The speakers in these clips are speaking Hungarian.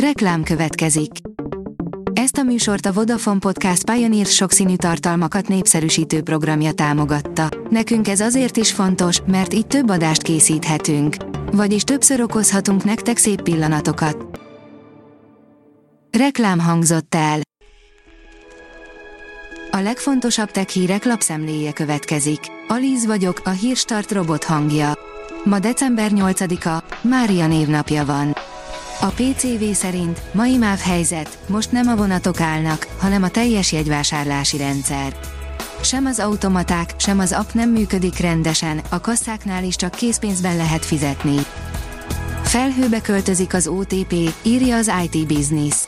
Reklám következik. Ezt a műsort a Vodafone Podcast Pioneer sokszínű tartalmakat népszerűsítő programja támogatta. Nekünk ez azért is fontos, mert így több adást készíthetünk. Vagyis többször okozhatunk nektek szép pillanatokat. Reklám hangzott el. A legfontosabb tech hírek lapszemléje következik. Alíz vagyok, a hírstart robot hangja. Ma december 8-a, Mária névnapja van. A PCV szerint mai MÁV helyzet, most nem a vonatok állnak, hanem a teljes jegyvásárlási rendszer. Sem az automaták, sem az app nem működik rendesen, a kasszáknál is csak készpénzben lehet fizetni. Felhőbe költözik az OTP, írja az IT Business.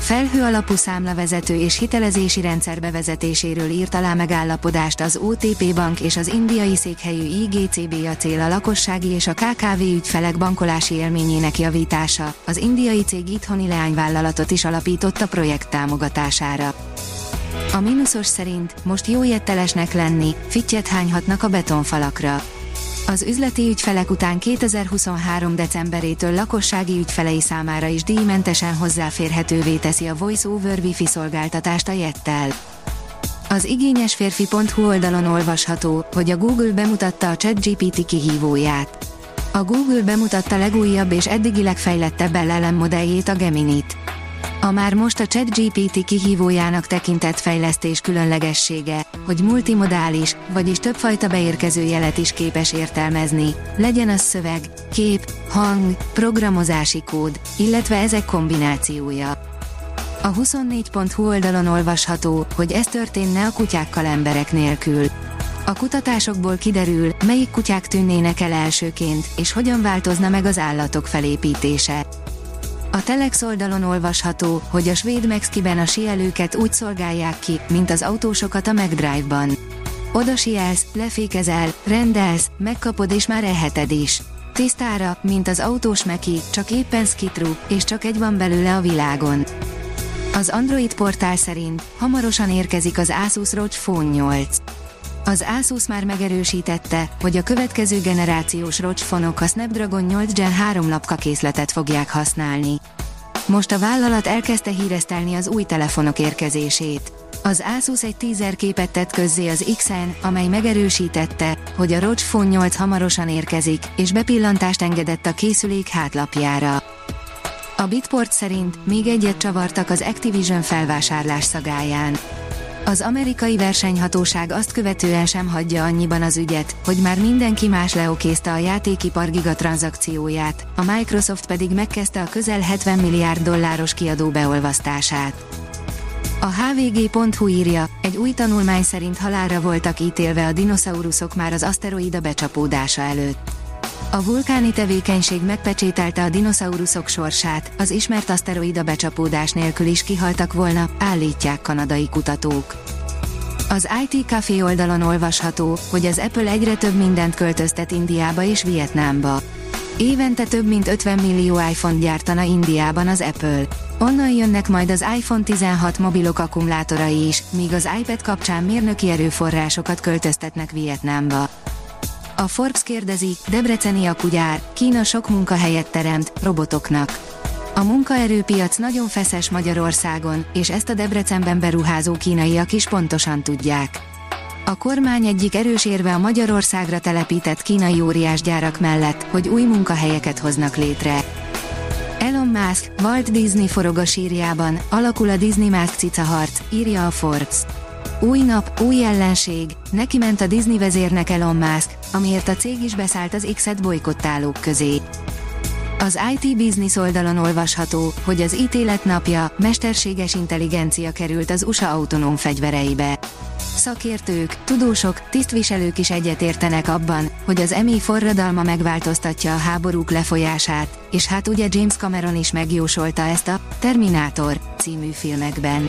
Felhő alapú számlavezető és hitelezési rendszer bevezetéséről írt alá megállapodást az OTP Bank és az indiai székhelyű IGCB a cél a lakossági és a KKV ügyfelek bankolási élményének javítása. Az indiai cég itthoni leányvállalatot is alapított a projekt támogatására. A mínuszos szerint most jó jettelesnek lenni, fittyet hányhatnak a betonfalakra az üzleti ügyfelek után 2023. decemberétől lakossági ügyfelei számára is díjmentesen hozzáférhetővé teszi a Voice over Wi-Fi szolgáltatást a Jettel. Az igényesférfi.hu oldalon olvasható, hogy a Google bemutatta a ChatGPT kihívóját. A Google bemutatta legújabb és eddigi legfejlettebb LLM modelljét a Geminit. A már most a ChatGPT kihívójának tekintett fejlesztés különlegessége, hogy multimodális, vagyis többfajta beérkező jelet is képes értelmezni, legyen az szöveg, kép, hang, programozási kód, illetve ezek kombinációja. A 24.hu oldalon olvasható, hogy ez történne a kutyákkal emberek nélkül. A kutatásokból kiderül, melyik kutyák tűnnének el elsőként, és hogyan változna meg az állatok felépítése. A Telex oldalon olvasható, hogy a svéd Mexkiben a sielőket úgy szolgálják ki, mint az autósokat a McDrive-ban. Oda sielsz, lefékezel, rendelsz, megkapod és már eheted is. Tisztára, mint az autós meki, csak éppen skitru, és csak egy van belőle a világon. Az Android portál szerint hamarosan érkezik az Asus ROG Phone 8. Az Asus már megerősítette, hogy a következő generációs rocsfonok a Snapdragon 8 Gen 3 lapkakészletet fogják használni. Most a vállalat elkezdte híresztelni az új telefonok érkezését. Az Asus egy teaser képet tett közzé az XN, amely megerősítette, hogy a ROG Phone 8 hamarosan érkezik, és bepillantást engedett a készülék hátlapjára. A Bitport szerint még egyet csavartak az Activision felvásárlás szagáján. Az amerikai versenyhatóság azt követően sem hagyja annyiban az ügyet, hogy már mindenki más leokézte a játékipar gigatranszakcióját, a Microsoft pedig megkezdte a közel 70 milliárd dolláros kiadó beolvasztását. A hvg.hu írja, egy új tanulmány szerint halálra voltak ítélve a dinoszauruszok már az aszteroida becsapódása előtt. A vulkáni tevékenység megpecsételte a dinoszauruszok sorsát, az ismert aszteroida becsapódás nélkül is kihaltak volna, állítják kanadai kutatók. Az IT Café oldalon olvasható, hogy az Apple egyre több mindent költöztet Indiába és Vietnámba. Évente több mint 50 millió iPhone gyártana Indiában az Apple. Onnan jönnek majd az iPhone 16 mobilok akkumulátorai is, míg az iPad kapcsán mérnöki erőforrásokat költöztetnek Vietnámba. A Forbes kérdezi, Debreceni akugyár, Kína sok munkahelyet teremt, robotoknak. A munkaerőpiac nagyon feszes Magyarországon, és ezt a Debrecenben beruházó kínaiak is pontosan tudják. A kormány egyik erős érve a Magyarországra telepített kínai óriásgyárak mellett, hogy új munkahelyeket hoznak létre. Elon Musk, Walt Disney forog a sírjában, alakul a Disney Musk cica harc, írja a Forbes. Új nap, új ellenség, neki ment a Disney vezérnek Elon Musk, amiért a cég is beszállt az X-et bolykottálók közé. Az IT Business oldalon olvasható, hogy az ítélet napja, mesterséges intelligencia került az USA autonóm fegyvereibe. Szakértők, tudósok, tisztviselők is egyetértenek abban, hogy az EMI forradalma megváltoztatja a háborúk lefolyását, és hát ugye James Cameron is megjósolta ezt a Terminátor című filmekben.